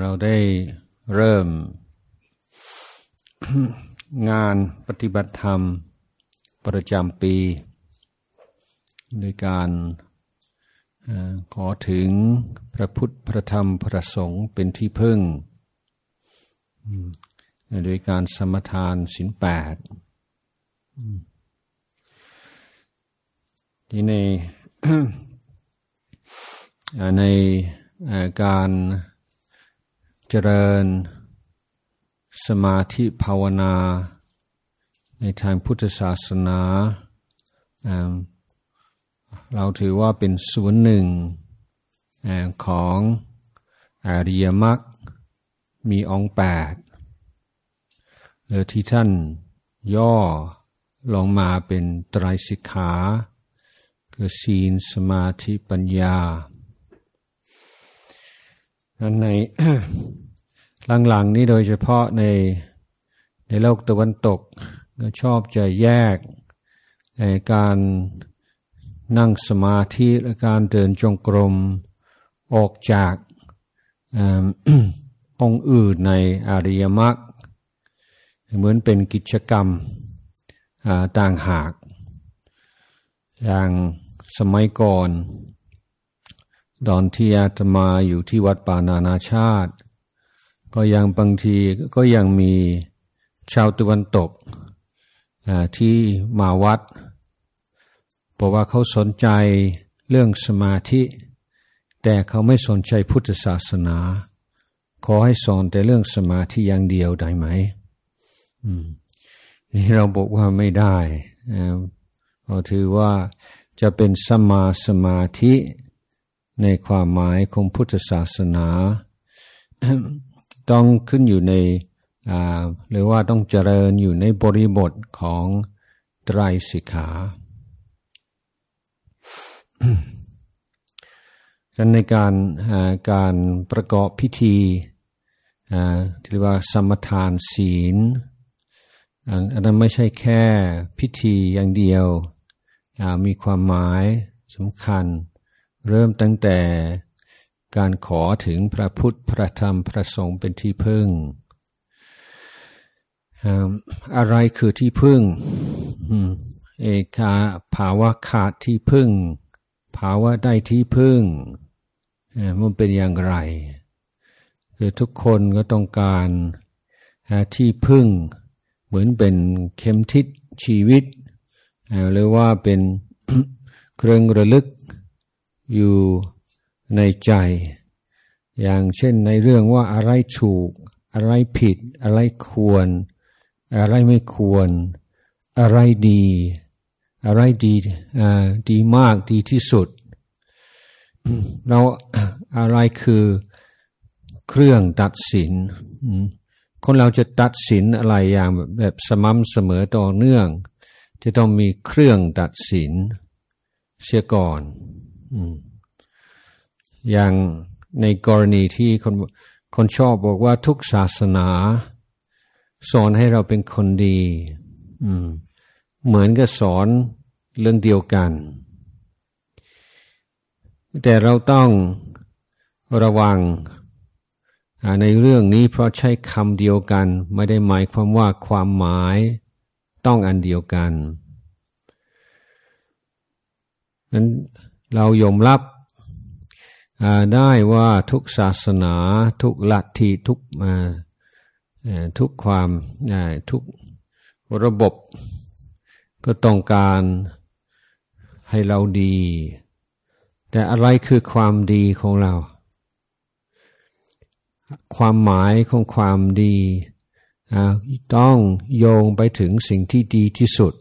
เราได้เริ่ม งานปฏิบัติธรรมประจำปี โดยการขอถึงพระพุทธพระธรรมพระสงฆ์เป็นที่พึ่ง โดยการสมทานสินแปดที่ในในการ จริญ สมาธิภาวนา ในทางพุทธศาสนา เราถือว่าเป็นส่วนหนึ่งของอริยมรรคมีองค์แปดหรือที่ท่านย่อลงมาเป็นไตรสิกขาคือศีลสมาธิปัญญาใน หลังๆนี้โดยเฉพาะในในโลกตะวันตก ก็ชอบจะแยกในการนั่งสมาธิและการเดินจงกรมออกจากองค์อื่นในอริยมรรคเหมือนเป็นกิจกรรมต่างหาก อย่างสมัยก่อนตอนที่อาตมาอยู่ที่วัดป่านานาชาติ ก็ยังบางทีก็ยังมีชาวตะวันตกที่มาวัดเพราะว่าเขาสนใจเรื่องสมาธิ แต่เขาไม่สนใจพุทธศาสนา ขอให้สอนแต่เรื่องสมาธิอย่างเดียวได้ไหมนี่เราบอกว่าไม่ได้เราถือว่าจะเป็นสมาสมาธิในความหมายของพุทธศาสนา ต้องขึ้นอยู่ในหรือว่าต้องเจริญอยู่ในบริบทของไตรสิกขาดังในการการประกอบพิธีที่เรียกว่าสมทานศีลอันนั้นไม่ใช่แค่พิธีอย่างเดียว มีความหมายสำคัญ เริ่มตั้งแต่ การขอถึงพระพุทธพระธรรมพระสงฆ์เป็นที่พึ่ง อะไรคือที่พึ่ง เอกาภาวะขาดที่พึ่ง ภาวะได้ที่พึ่ง มันเป็นอย่างไร คือทุกคนก็ต้องการที่พึ่ง เหมือนเป็นเข็มทิศชีวิต หรือว่าเป็นเครื่องระลึกอยู่ ในใจ อย่างเช่นในเรื่องว่าอะไรถูก อะไรผิด อะไรควร อะไรไม่ควร อะไรดี อะไรดีดีมากดีที่สุด เราอะไรคือเครื่องตัดสิน คนเราจะตัดสินอะไรอย่างแบบสม่ำเสมอต่อเนื่อง จะต้องมีเครื่องตัดสินเสียก่อน อ อย่างในกรณีที่คนคนชอบบอกว่าทุกศาสนา สอนให้เราเป็นคนดีเหมือนกับสอนเรื่องเดียวกัน แต่เราต้องระวังในเรื่องนี้เพราะใช้คำเดียวกัน ไม่ได้หมายความว่าความหมายต้องอันเดียวกันนั้นเรายอมรับ ได้ว่าทุกศาสนา ทุกลัทธิทุกทุกความทุกระบบก็ต้องการให้เราดี แต่อะไรคือความดีของเรา ความหมายของความดี ต้องโยงไปถึงสิ่งที่ดีที่สุด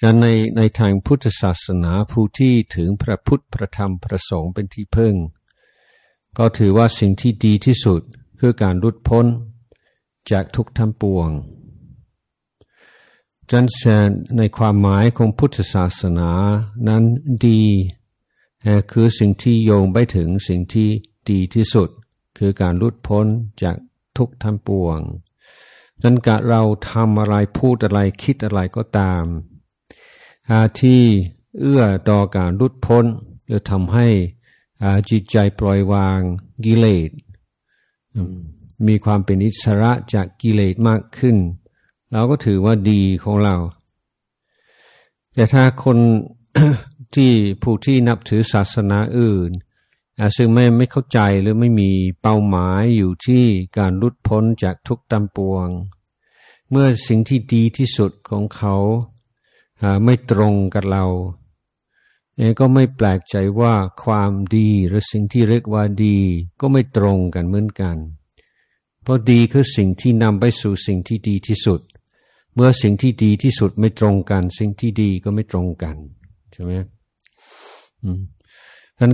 ฉะนั้นในในทางพุทธศาสนาผู้ที่ถึงพระพุทธพระธรรมพระสงฆ์เป็นที่พึ่ง ก็ถือว่าสิ่งที่ดีที่สุดคือการรุดพ้นจากทุกทั้งปวงจันแสนในความหมายของพุทธศาสนานั้นดีคือสิ่งที่โยงไปถึงสิ่งที่ดีที่สุด คือการรุดพ้นจากทุกทั้งปวงนั้นการเราทำอะไรพูดอะไรคิดอะไรก็ตาม ที่เอื้อต่อการรุดพ้นหรือทำให้จิตใจปล่อยวางกิเลสมีความเป็นอิสระจากกิเลสมากขึ้น เราก็ถือว่าดีของเรา แต่ถ้าคนที่ผู้ที่นับถือศาสนาอื่น ซึ่งไม่ไม่เข้าใจหรือไม่มีเป้าหมายอยู่ที่การลุดพ้นจากทุกตำปวง เมื่อสิ่งที่ดีที่สุดของเขา ไม่ตรงกับเราเองก็ไม่แปลกใจว่าความดีหรือสิ่งที่เรียกว่าดี ก็ไม่ตรงกันเหมือนกัน เพราะดีคือสิ่งที่นำไปสู่สิ่งที่ดีที่สุด เมื่อสิ่งที่ดีที่สุดไม่ตรงกัน สิ่งที่ดีก็ไม่ตรงกันใช่ไหมอืม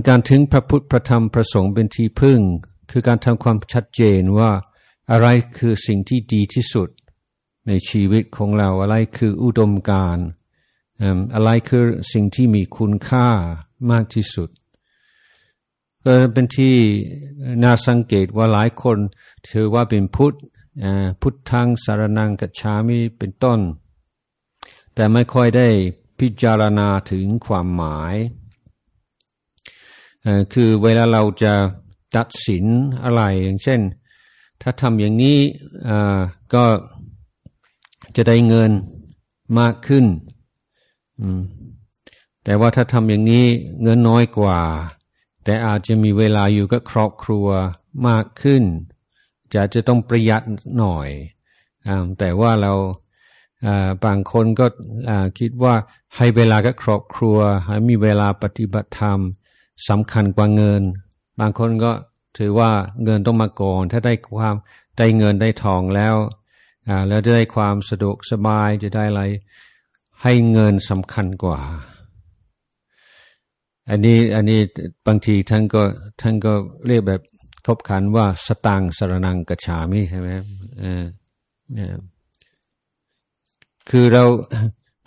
การถึงพระพุทธพระธรรมพระสงฆ์เป็นที่พึ่ง คือการทำความชัดเจนว่าอะไรคือสิ่งที่ดีที่สุด ในชีวิตของเราอะไรคืออุดมการ อะไรคือสิ่งที่มีคุณค่ามากที่สุด ก็เป็นที่น่าสังเกตว่าหลายคนถือว่าเป็นพุทธพุทธทางสารนังกัจฉามิเป็นต้น แต่ไม่ค่อยได้พิจารณาถึงความหมายคือเวลาเราจะตัดสินอะไรอย่างเช่น ถ้าทำอย่างนี้ก็จะได้เงินมากขึ้น แต่ว่าถ้าทำอย่างนี้เงินน้อยกว่า แต่อาจจะมีเวลาอยู่กับครอบครัวมากขึ้น จะจะต้องประหยัดหน่อยแต่ว่าเราบางคนก็คิดว่าให้เวลากับครอบครัว ให้มีเวลาปฏิบัติธรรมสำคัญกว่าเงิน บางคนก็ถือว่าเงินต้องมาก่อน ถ้าได้ความได้เงินได้ทองแล้วแล้วจะได้ความสะดวกสบายจะได้อะไร ให้เงินสำคัญกว่า อันนี้อันนี้บางทีท่านก็ท่านก็เรียกแบบทบขันว่าสตังสรนังกระฉามิใช่ไหมเออคือเรา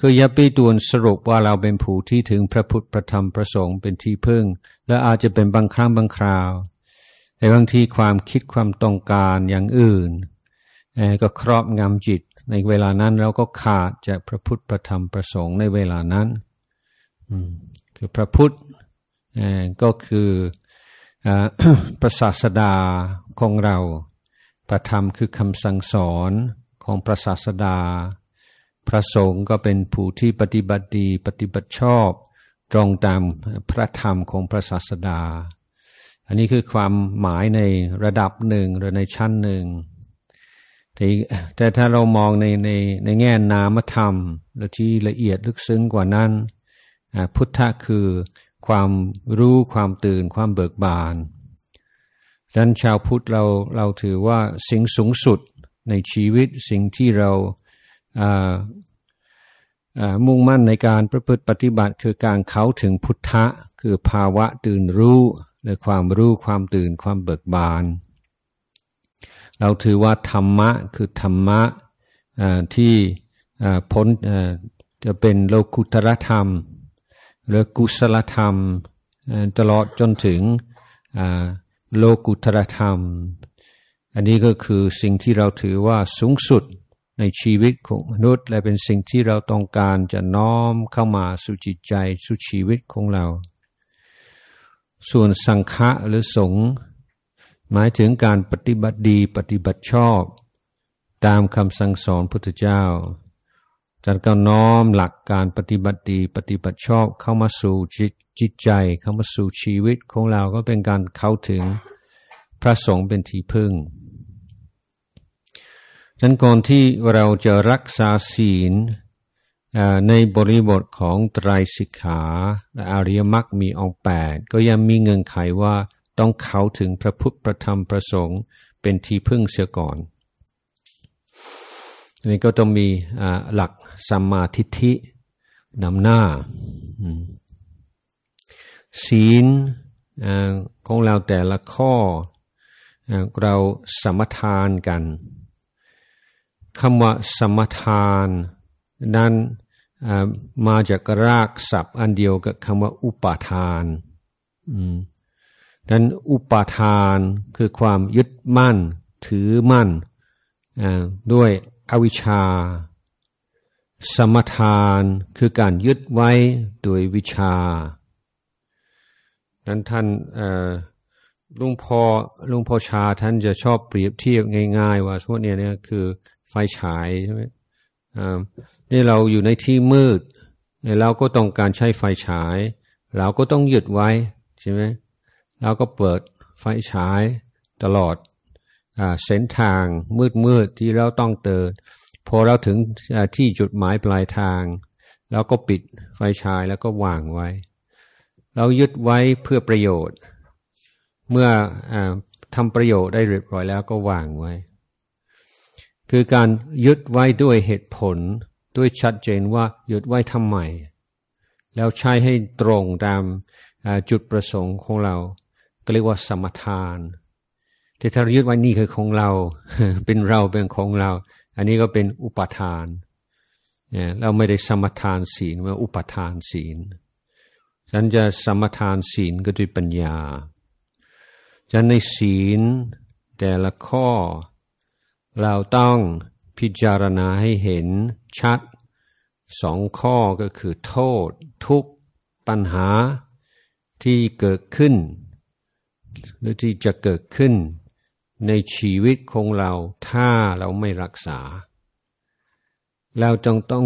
คือย่าไปด่วนสรุปว่าเราเป็นผู้ที่ถึงพระพุทธพระธรรมพระสงฆ์เป็นที่พึ่ง และอาจจะเป็นบางครั้งบางคราวแต่บางทีความคิดความต้องการอย่างอื่นก็ครอบงำจิต ในเวลานั้นเราก็ขาดจากพระพุทธพระธรรมพระสงฆ์ในเวลานั้นคือพระพุทธก็คือพระศาสดาของเราพระธรรมคือคำสั่งสอนของพระศาสดา พระสงฆ์ก็เป็นผู้ที่ปฏิบัติดีปฏิบัติชอบ ตรงตามพระธรรมของพระศาสดา อันนี้คือความหมายในระดับหนึ่งหรือในชั้นหนึ่ง แต่ถ้าเรามองในในในแง่นามธรรมและที่ละเอียดลึกซึ้งกว่านั้น พุทธะคือความรู้ความตื่นความเบิกบานดังนั้นชาวพุทธเราเราถือว่าสิ่งสูงสุดในชีวิตสิ่งที่เรามุ่งมั่นในการประพฤติปฏิบัติ คือการเข้าถึงพุทธะ คือภาวะตื่นรู้หรือความรู้ความตื่นความเบิกบาน เราถือว่าธรรมะคือธรรมะที่พ้นจะเป็นโลกุตรธรรม หรือกุศลธรรม ตลอดจนถึงโลกุตรธรรม อันนี้ก็คือสิ่งที่เราถือว่าสูงสุดในชีวิตของมนุษย์ และเป็นสิ่งที่เราต้องการจะน้อมเข้ามาสู่จิตใจสู่ชีวิตของเรา ส่วนสังฆะหรือสงฆ์ หมายถึงการปฏิบัติดีปฏิบัติชอบ ตามคำสั่งสอนพุทธเจ้าจันก็น้อมหลักการปฏิบัติดีปฏิบัติชอบเข้ามาสู่จิตใจเข้ามาสู่ชีวิตของเราก็เป็นการเข้าถึงพระสงฆ์เป็นที่พึ่งฉะนั้นก่อนที่เราจะรักษาศีลในบริบทของไตรสิกขาและอริยมรรคมีองแปดก็ยังมีเงื่อนไขว่า ต้องเข้าถึงพระพุทธพระธรรมพระสงฆ์เป็นที่พึ่งเสียก่อนอันนี้ก็ต้องมีหลักสัมมาทิฏฐินำหน้าศีลของเราแต่ละข้อเราสมทานกันคำว่าสมทานนั้นมาจากรากศัพท์อันเดียวกับคำว่าอุปาทาน นั้นอุปาทานคือความยึดมั่น ถือมั่น ด้วยอวิชชา สมทานคือการยึดไว้โดยวิชา นั้นท่านลุงพอลุงพ่อชาท่านจะชอบเปรียบเทียบง่าย ๆ ว่าสมมติเนี่ยคือไฟฉายใช่ไหมนี่เราอยู่ในที่มืดเราก็ต้องการใช้ไฟฉาย เราก็ต้องหยุดไว้ใช่ไหม เราก็เปิดไฟฉายตลอดเส้นทางมืดๆที่เราต้องเตินพอเราถึงที่จุดหมายปลายทางเราก็ปิดไฟฉายแล้วก็วางไว้ เรายึดไว้เพื่อประโยชน์ เมื่ออทำประโยชน์ได้เรียบร้อยแล้วก็วางไว้ คือการยึดไว้ด้วยเหตุผลด้วยชัดเจนว่ายึดไว้ทำไม แล้วใช้ให้ตรงตามจุดประสงค์ของเรา ก็เรียกว่าสมทานที่ถ้ายึดไว้นี่คือของเรา เป็นเราเป็นของเรา อันนี้ก็เป็นอุปทานเนี่ยเราไม่ได้สมทานศีลว่าอุปทานศีลฉันจะสมทานศีลก็ด้วยปัญญาฉันในศีลแต่ละข้อ เราต้องพิจารณาให้เห็นชัดสองข้อก็คือโทษทุกปัญหาที่เกิดขึ้น หรือที่จะเกิดขึ้นในชีวิตของเราถ้าเราไม่รักษา เราจงต้อง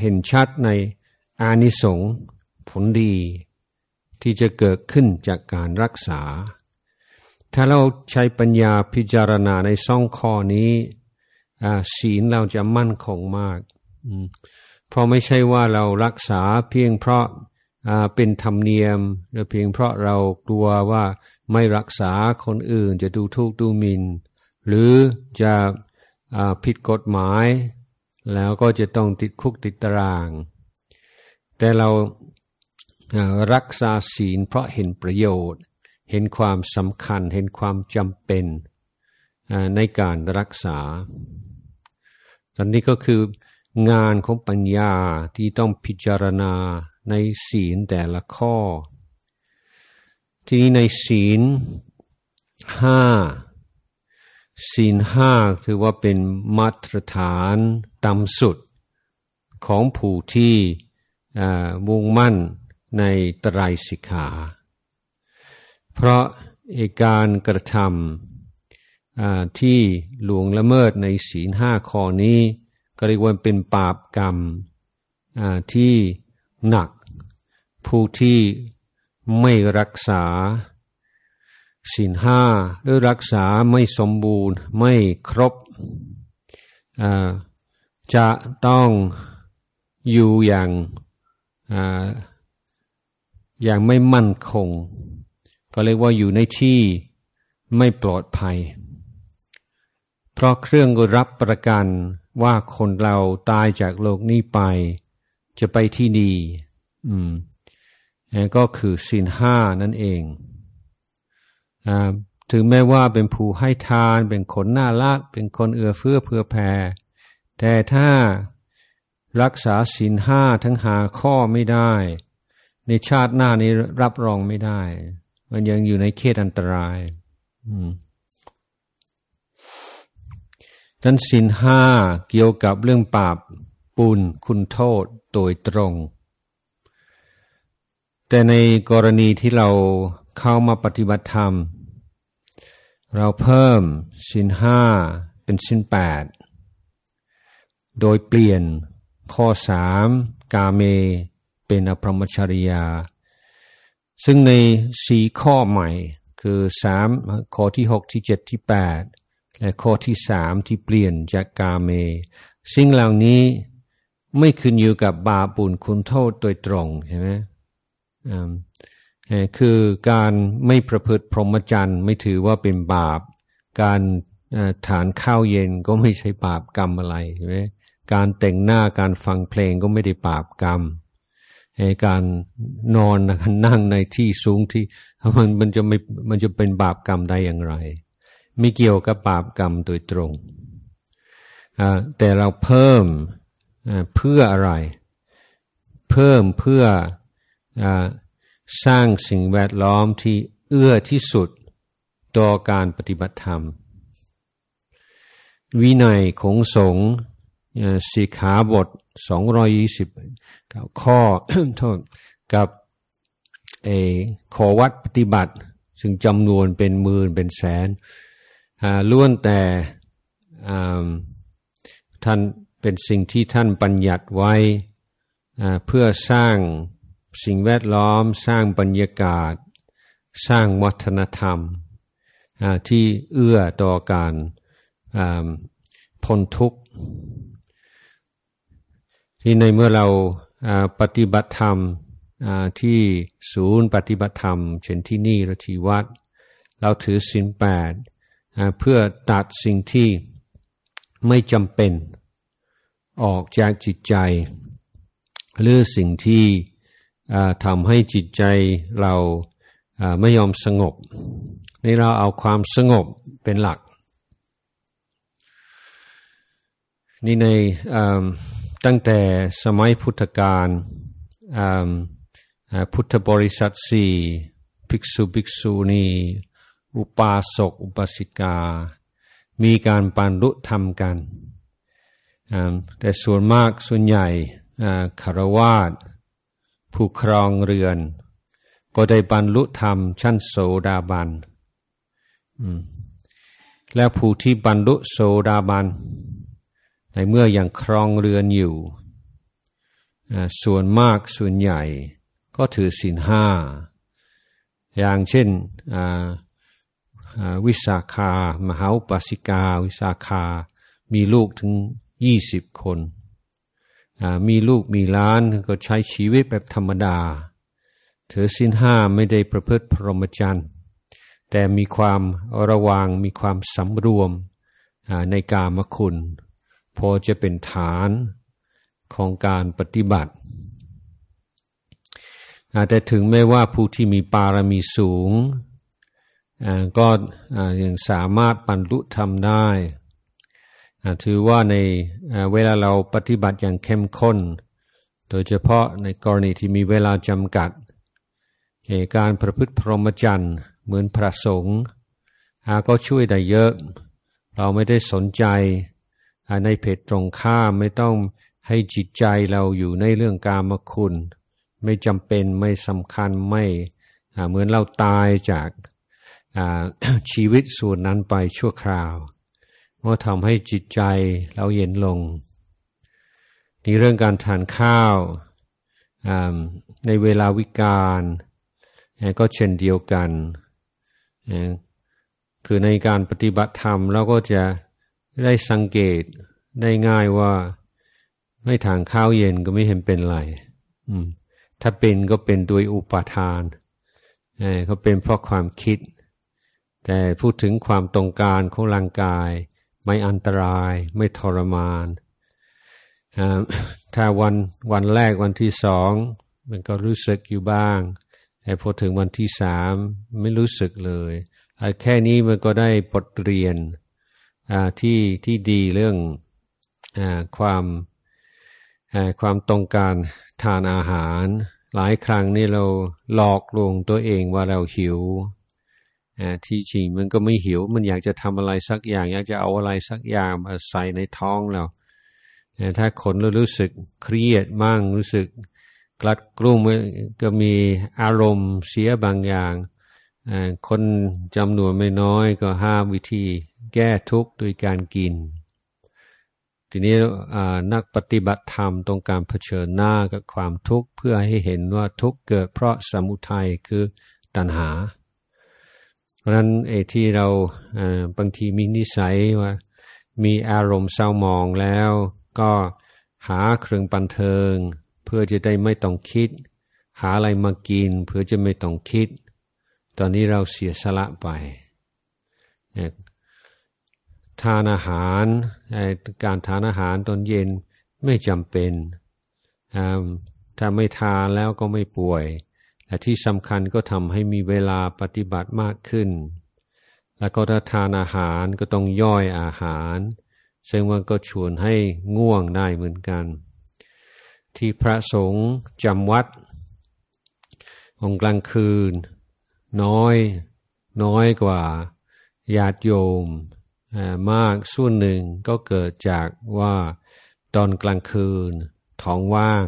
เห็นชัดในอานิสงส์ผลดี ที่จะเกิดขึ้นจากการรักษา ถ้าเราใช้ปัญญาพิจารณาในซ่องข้อนี้ศีลเราจะมั่นคงมาก เพราะไม่ใช่ว่าเรารักษาเพียงเพราะ เป็นธรรมเนียมเพียงเพราะเรากลัวว่าไม่รักษาคนอื่นจะดูทุกข์ดูหมิน่น หรือจะผิดกฎหมาย แล้วก็จะต้องติดคุกติดตาราง แต่เรารักษาศีลเพราะเห็นประโยชน์ เห็นความสำคัญเห็นความจำเป็นในการรักษา ตอนนี้ก็คืองานของปัญญาที่ต้องพิจารณา ในศีลแต่ละข้อ ที่นี้ในศีลห้าศีลห้าถือว่าเป็นมาตรฐานต่ำสุดของผู้ที่มุ่งมั่นในตรายสิกขา เพราะอการกระทำที่หลวงละเมิดในศีลห้าข้อนี้ ก็เรียกว่าเป็นบาปกรรมที่หนัก ผู้ที่ไม่รักษาศีลห้าหรือรักษาไม่สมบูรณ์ไม่ครบ จะต้องอยู่อย่างอย่างไม่มั่นคง ก็เรียกว่าอยู่ในที่ไม่ปลอดภัย เพราะเครื่องรับประกันว่าคนเราตายจากโลกนี้ไป จะไปที่ดี อืม ก็คือสินห้านั่นเองถึงแม้ว่าเป็นผู้ให้ทานเป็นคนน่ารัก เป็นคนเอื้อเฟื้อเผื่อแผ่แต่ถ้ารักษาศีลห้าทั้งหาข้อไม่ได้ ในชาติหน้านี้รับรองไม่ได้ มันยังอยู่ในเขตอันตรายดันศีลห้าเกี่ยวกับเรื่องบาปปุญคุณโทษโดยตรง แต่ในกรณีที่เราเข้ามาปฏิบัติธรรม เราเพิ่มสินห้าเป็นสินแปดโดยเปลี่ยนข้อสามกาเม เป็นอภรมชริยา ซึ่งในสีข้อใหม่คือสามข้อที่หกที่เจ็ดที่แปดและข้อที่สามที่เปลี่ยนจากกาเม สิ่งเหล่านี้ไม่ขึ้นอยู่กับบาปุญคุณโทษโดยตรงใช่ไหม คือการไม่ประพฤติพรหมจรรย์ไม่ถือว่าเป็นบาป การฐานข้าวเย็นก็ไม่ใช่บาปกรรมอะไรใช่ไหมการแต่งหน้าการฟังเพลงก็ไม่ได้บาปกรรมการนอนนั่งในที่สูงที่มันมันจะไม่มันจะเป็นบาปกรรมได้อย่างไร ไม่เกี่ยวกับบาปกรรมโดยตรง แต่เราเพิ่มเพื่ออะไร เพิ่มเพื่ออ สร้างสิ่งแวดล้อมที่เอื้อที่สุดต่อการปฏิบัติธรรม วินัยของสงฆ์สีขาบท 220 ข้อโทษกับเอขอวัดปฏิบัติ ซึ่งจำนวนเป็นหมื่นเป็นแสนล้วนแต่ท่านเป็นสิ่งที่ท่านบัญญัติไว้เพื่อสร้าง สิ่งแวดล้อมสร้างบรรยากาศ สร้างวัฒนธรรม ที่เอื้อต่อการพ้นทุกข์ ที่ในเมื่อเราปฏิบัติธรรมที่ศูนย์ปฏิบัติธรรม เช่นที่นี่รือที่วัด เราถือศีลแปดเพื่อตัดสิ่งที่ไม่จำเป็นออกจากจิตใจ หรือสิ่งที่ ทำให้จิตใจเราไม่ยอมสงบ นี่เราเอาความสงบเป็นหลัก นี่ในตั้งแต่สมัยพุทธกาลพุทธบริษัทสี่ภิกษุภิกษุณีอุปาสกอุปสิกา มีการปานรุธรรมกัน แต่ส่วนมากส่วนใหญ่คารวาส ผู้ครองเรือน ก็ได้บรรลุธรรมชั้นโสดาบันและผู้ที่บรรลุโสดาบันในเมื่ออยังครองเรือนอยู่ ส่วนมากส่วนใหญ่ก็ถือศีลห้า อย่างเช่นวิสาขามหาปสิกา วิสาขามีลูกถึงยี่สิบคน มีลูกมีล้านก็ใช้ชีวิตแบบธรรมดาถือสินห้าไม่ได้ประพฤติพรหมจรรย์ แต่มีความระวังมีความสำรวมในกามคุณ พอจะเป็นฐานของการปฏิบัติแต่ถึงแม้ว่าผู้ที่มีปารมีสูง ก็ยังสามารถบรรลุธรรมได้ ถือว่าในเวลาเราปฏิบัติอย่างเข้มข้น โดยเฉพาะในกรณีที่มีเวลาจำกัด เหตุการประพฤติพรหมจรรย์เหมือนพระสงฆ์ก็ช่วยได้เยอะ เราไม่ได้สนใจในเพจตรงข้ามไม่ต้องให้จิตใจเราอยู่ในเรื่องกามคุณ ไม่จำเป็นไม่สำคัญไม่เหมือนเราตายจากชีวิตส่วนนั้นไปชั่วคราว ว่าทำให้จิตใจเราเย็นลงนี่เรื่องการทานข้าวในเวลาวิกาลก็เช่นเดียวกันคือในการปฏิบัติธรรมเราก็จะได้สังเกตได้ง่ายว่าไม่ทางข้าวเย็นก็ไม่เห็นเป็นไรถ้าเป็นก็เป็นโดยอุปาทานเขาเป็นเพราะความคิด แต่พูดถึงความตรงการของร่างกาย ไม่อันตราย ไม่ทรมาน ถ้าวันวันแรกวันที่สอง มันก็รู้สึกอยู่บ้าง แต่พอถึงวันที่สามไม่รู้สึกเลยแค่นี้มันก็ได้บทเรียนที่ที่ดีเรื่องอความความต้องการทานอาหาร หลายครั้งนี่เราหลอกลวงตัวเองว่าเราหิว ที่จริงมันก็ไม่หิว มันอยากจะทำอะไรสักอย่าง อยากจะเอาอะไรสักอย่างมาใส่ในท้องเราถ้าคนเรารู้สึกเครียดมั่งรู้สึกกลัดกลุ้มก็มีอารมณ์เสียบางอย่างคนจำนวนไม่น้อยก็ห้ามวิธีแก้ทุกข์โดยการกิน ทีนี้นักปฏิบัติธรรมต้องการเผชิญหน้ากับความทุกข์เพื่อให้เห็นว่าทุกข์เกิดเพราะสมุทัยคือตัณหา เพราะนั้นไอ้ที่เราบางทีมีนิสัยว่า มีอารมณ์เศร้าหมองแล้ว ก็หาเครื่องบันเทิง เพื่อจะได้ไม่ต้องคิด หาอะไรมากิน เพื่อจะไม่ต้องคิด ตอนนี้เราเสียสละไปทานอาหารการทานอาหารตอนเย็นไม่จำเป็นถ้าไม่ทานแล้วก็ไม่ป่วย และที่สำคัญก็ทำให้มีเวลาปฏิบัติมากขึ้น แล้วก็ถ้าทานอาหารก็ต้องย่อยอาหาร ซึ่งมันก็ชวนให้ง่วงได้เหมือนกัน ที่พระสงฆ์จำวัดองกลางคืน น้อย น้อยกว่าญาติโยมมากส่วนหนึ่งก็เกิดจากว่าตอนกลางคืนท้องว่าง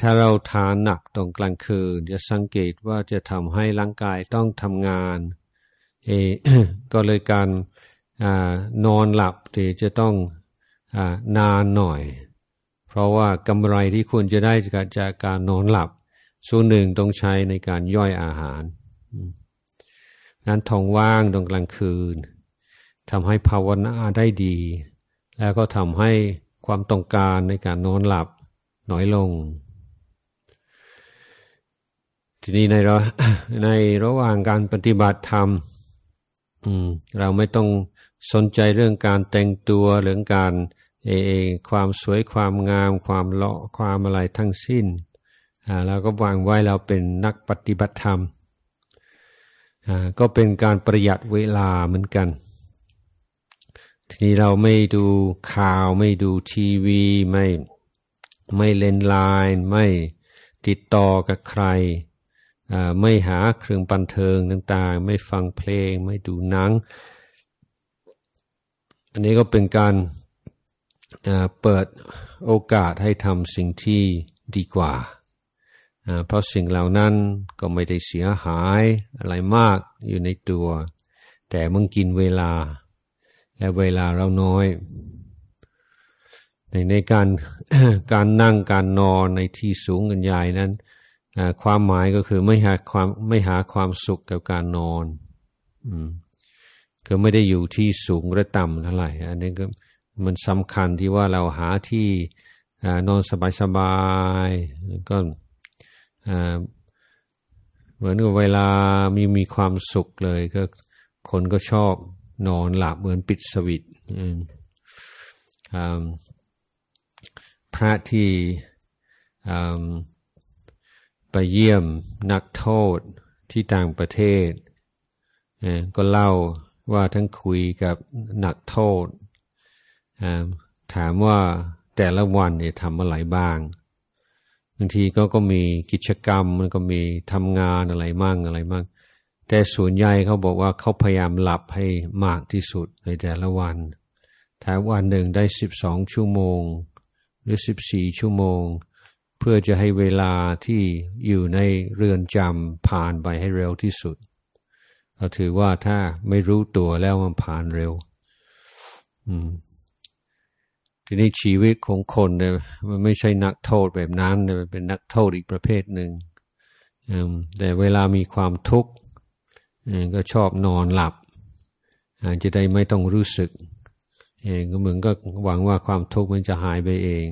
ถ้าเราทานหนักตรงกลางคืน จะสังเกตว่าจะทำให้ร่างกายต้องทำงานเอก็เลยการนอนหลับที่จะต้องอนานหน่อย เพราะว่ากำไรที่ควรจะได้จากการนอนหลับ ส่วนหนึ่งต้องใช้ในการย่อยอาหาร นั้นท้องว่างตรงกลางคืนทำให้ภาวนาได้ดี แล้วก็ทำให้ความต้องการในการนอนหลับน้อยลง ทีนี้ในระในระหว่างการปฏิบัติธรรมเราไม่ต้องสนใจเรื่องการแต่งตัวเรื่องการเออความสวยความงาม ความเลาะความอะไรทั้งสิ้นแล้วก็วางไว้เราเป็นนักปฏิบัติธรรมก็เป็นการประหยัดเวลาเหมือนกัน ทีนี้เราไม่ดูข่าวไม่ดูทีวีไม่ไม่เล่นไลน์ไม่ติดต่อกับใคร ไม่หาเครื่องบันเทิงต่างๆ ไม่ฟังเพลง ไม่ดูหนัง อันนี้ก็เป็นการเปิดโอกาสให้ทำสิ่งที่ดีกว่า เพราะสิ่งเหล่านั้นก็ไม่ได้เสียหายอะไรมากอยู่ในตัว แต่มึงกินเวลา และเวลาเราน้อย ในในการการนั่งการนอนในที่สูงกันใหญ่นั้น ความหมายก็คือไม่หาความไม่หาความสุขกับการนอนอืมก็ไม่ได้อยู่ที่สูงหรือต่ำเท่าไหร่อันนี้ก็มันสำคัญที่ว่าเราหาที่นอนสบายๆก็เหมือนกับเวลามีมีความสุขเลยก็คนก็ชอบนอนหลับเหมือนปิดสวิตพระที่ ไปเยี่ยมนักโทษที่ต่างประเทศ ก็เล่าว่าทั้งคุยกับนักโทษ ถามว่าแต่ละวันเนี่ยทำอะไรบ้าง บางทีก็ก็มีกิจกรรมมันก็มีทำงานอะไรมั่งอะไรมั่ง แต่ส่วนใหญ่เขาบอกว่าเขาพยายามหลับให้มากที่สุดในแต่ละวันถ้าวันหนึ่งได้สิบสองชั่วโมง หรือสิบสี่ชั่วโมง เพื่อจะให้เวลาที่อยู่ในเรือนจำผ่านไปให้เร็วที่สุดเราถือว่าถ้าไม่รู้ตัวแล้วมันผ่านเร็วทีนี้ชีวิตของคนเนี่ยมันไม่ใช่นักโทษแบบนั้นมันเป็นนักโทษอีกประเภทหนึ่งแต่เวลามีความทุกข์ก็ชอบนอนหลับจะได้ไม่ต้องรู้สึกเองก็เหมือนก็หวังว่าความทุกข์มันจะหายไปเอง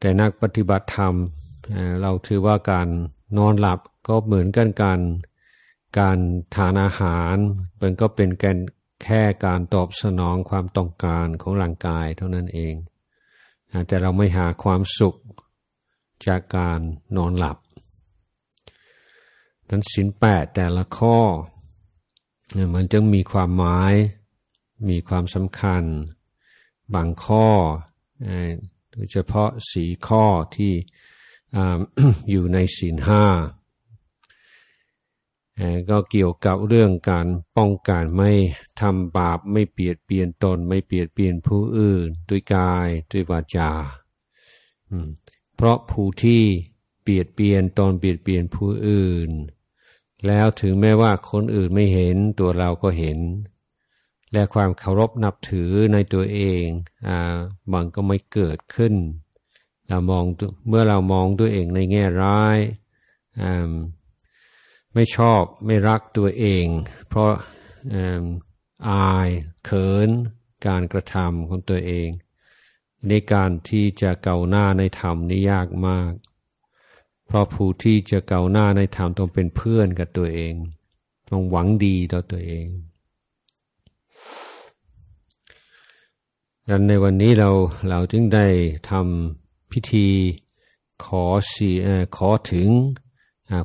แต่นักปฏิบัติธรรมเราถือว่าการนอนหลับก็เหมือนกันการการทานอาหารมันก็เป็นแค่แค่การตอบสนองความต้องการของร่างกายเท่านั้นเอง แต่เราไม่หาความสุขจากการนอนหลับ นั้นสินแปดแต่ละข้อ มันจึงมีความหมาย มีความสำคัญ บางข้อ โดยเฉพาะสีข้อที่อยู่ในศีลห้าก็เกี่ยวกับเรื่องการป้องกันไม่ทำบาปไม่เปียดเปลี่ยนตน ไม่เปียดเปลี่ยนผู้อื่น ด้วยกายด้วยวาจาเพราะผู้ที่เปียดเปลี่ยนตนเปียดเปลี่ยนผู้อื่น แล้วถึงแม้ว่าคนอื่นไม่เห็นตัวเราก็เห็น และความเคารพนับถือในตัวเองอ่ามันก็ไม่เกิดขึ้น เรามองเมื่อเรามองตัวเองในแง่ร้าย ไม่ชอบไม่รักตัวเอง เพราะอายเขิน การกระทำของตัวเอง ในการที่จะเก่าหน้าในธรรมนี่ยากมาก เพราะผู้ที่จะเก่าหน้าในธรรมต้องเป็นเพื่อนกับตัวเอง ต้องหวังดีต่อตัวเอง ดังในวันนี้เราเราจึงได้ทำพิธีขอสีขอถึง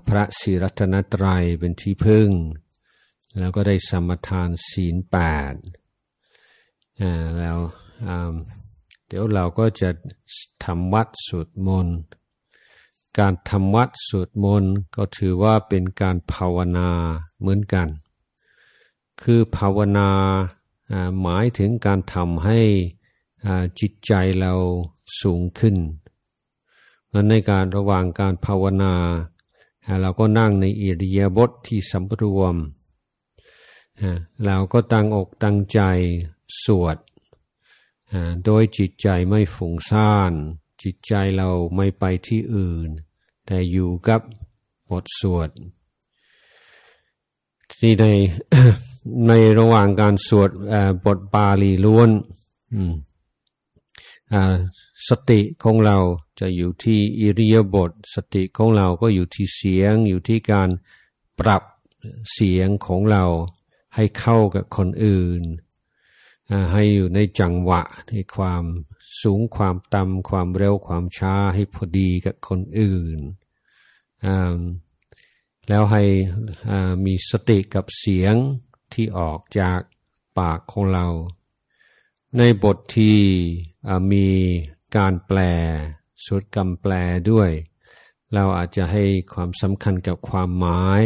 พระศิรัตนตรัยเป็นที่พึ่ง แล้วก็ได้สมทานศีลแปดแล้วเดี๋ยวเราก็จะทำวัดสวดมนต์การทำวัดสวดมนต์ก็ถือว่าเป็นการภาวนาเหมือนกัน คือภาวนา หมายถึงการทำให้จิตใจเราสูงขึ้นในการระหว่างการภาวนา เราก็นั่งในอิริยาบถทที่สำรวม เราก็ตั้งอกตั้งใจสวด โดยจิตใจไม่ฝุ่งซ่าน จิตใจเราไม่ไปที่อื่น แต่อยู่กับบทสวด ที่ใน ในระหว่างการสวดบทบาลีล้วนสติของเราจะอยู่ที่อิริยาบถสติของเราก็อยู่ที่เสียง อยู่ที่การปรับเสียงของเราให้เข้ากับคนอื่น ให้อยู่ในจังหวะในความสูงความต่ำความเร็วความช้าให้พอดีกับคนอื่น แล้วให้มีสติกับเสียง ที่ออกจากปากของเรา ในบทที่มีการแปลสุดกำแปลด้วย เราอาจจะให้ความสำคัญกับความหมาย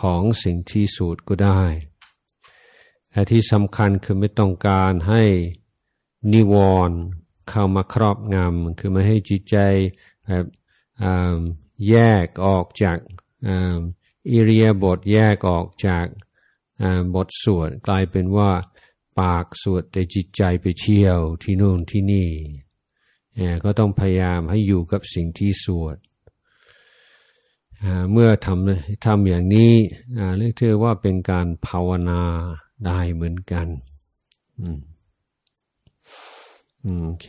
ของสิ่งที่สูตรก็ได้แต่ที่สำคัญคือไม่ต้องการให้นิวรณ์เข้ามาครอบงำคือไม่ให้จิตใจแบบแยกออกจากอิเรียบทแยกออกจาก บทสวดกลายเป็นว่า ปากสวดแต่จิตใจไปเที่ยวที่นู่นที่นี่ ก็ต้องพยายามให้อยู่กับสิ่งที่สวดเมื่อทำทำอย่างนี้เรียกเธอว่าเป็นการภาวนาได้เหมือนกันโอเค